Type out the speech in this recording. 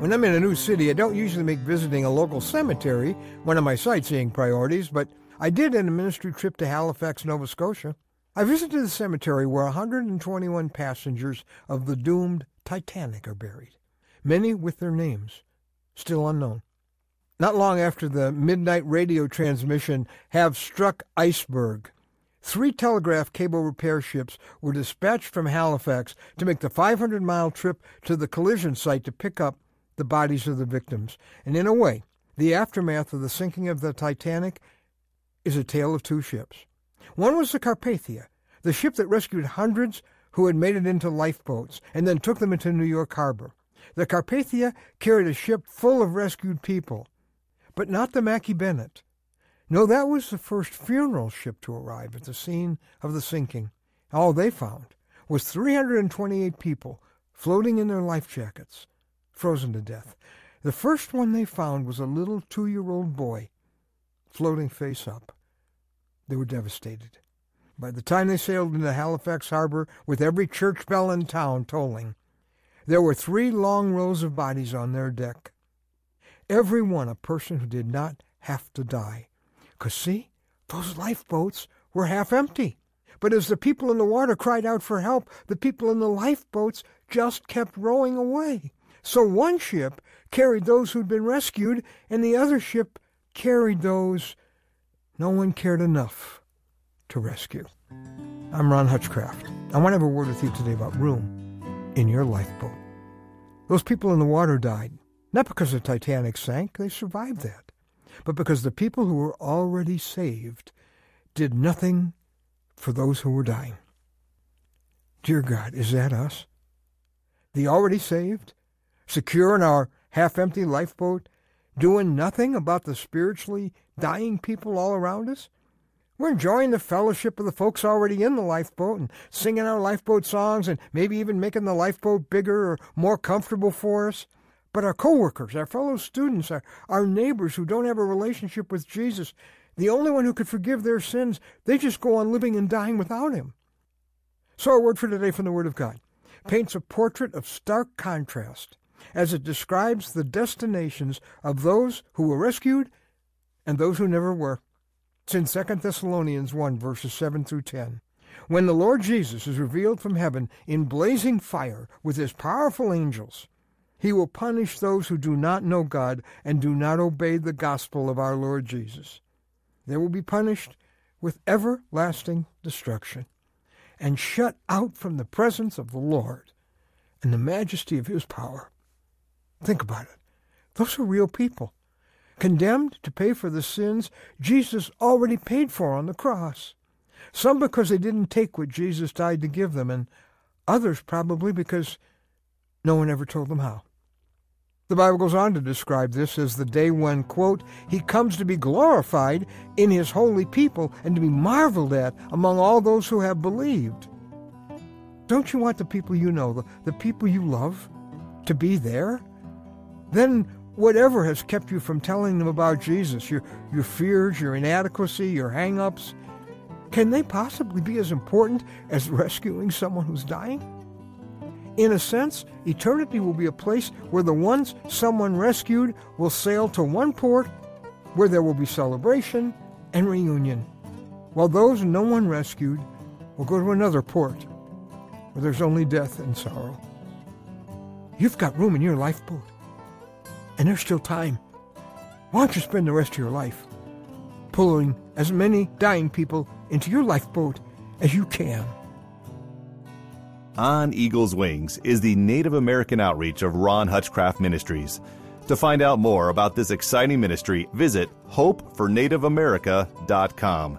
When I'm in a new city, I don't usually make visiting a local cemetery one of my sightseeing priorities, but I did in a ministry trip to Halifax, Nova Scotia. I visited the cemetery where 121 passengers of the doomed Titanic are buried, many with their names still unknown. Not long after the midnight radio transmission have struck iceberg, three telegraph cable repair ships were dispatched from Halifax to make the 500 mile trip to the collision site to pick up the bodies of the victims. And in a way, the aftermath of the sinking of the Titanic is a tale of two ships. One was the Carpathia, the ship that rescued hundreds who had made it into lifeboats and then took them into New York Harbor. The Carpathia carried a ship full of rescued people, but not the Mackay-Bennett. No, that was the first funeral ship to arrive at the scene of the sinking. All they found was 328 people floating in their life jackets, frozen to death. The first one they found was a little two year old boy, floating face up. They were devastated. By the time they sailed into Halifax harbor, with every church bell in town tolling, there were three long rows of bodies on their deck. Every one a person who did not have to die. Because, see, those lifeboats were half empty. But as the people in the water cried out for help, the people in the lifeboats just kept rowing away. So one ship carried those who'd been rescued, and the other ship carried those no one cared enough to rescue. I'm Ron Hutchcraft. I want to have a word with you today about room in your lifeboat. Those people in the water died, not because the Titanic sank, they survived that, but because the people who were already saved did nothing for those who were dying. Dear God, is that us? The already saved, secure in our half empty lifeboat, doing nothing about the spiritually dying people all around us? We're enjoying the fellowship of the folks already in the lifeboat and singing our lifeboat songs and maybe even making the lifeboat bigger or more comfortable for us. But our coworkers, our fellow students, our, our neighbors who don't have a relationship with Jesus, the only one who could forgive their sins, they just go on living and dying without him. So our word for today from the Word of God paints a portrait of stark contrast as it describes the destinations of those who were rescued and those who never were. It's in 2 Thessalonians 1, verses 7 through 10. When the Lord Jesus is revealed from heaven in blazing fire with his powerful angels, he will punish those who do not know God and do not obey the gospel of our Lord Jesus. They will be punished with everlasting destruction and shut out from the presence of the Lord and the majesty of his power. Think about it. Those are real people, condemned to pay for the sins Jesus already paid for on the cross. Some because they didn't take what Jesus died to give them, and others probably because no one ever told them how. The Bible goes on to describe this as the day when, quote, he comes to be glorified in his holy people and to be marveled at among all those who have believed. Don't you want the people you know, the, the people you love, to be there? Then whatever has kept you from telling them about Jesus, your, your fears, your inadequacy, your hang-ups, can they possibly be as important as rescuing someone who's dying? In a sense, eternity will be a place where the ones someone rescued will sail to one port where there will be celebration and reunion, while those no one rescued will go to another port where there's only death and sorrow. You've got room in your lifeboat and there's still time. Why don't you spend the rest of your life pulling as many dying people into your lifeboat as you can? On Eagle's Wings is the Native American outreach of Ron Hutchcraft Ministries. To find out more about this exciting ministry, visit hopefornativeamerica.com.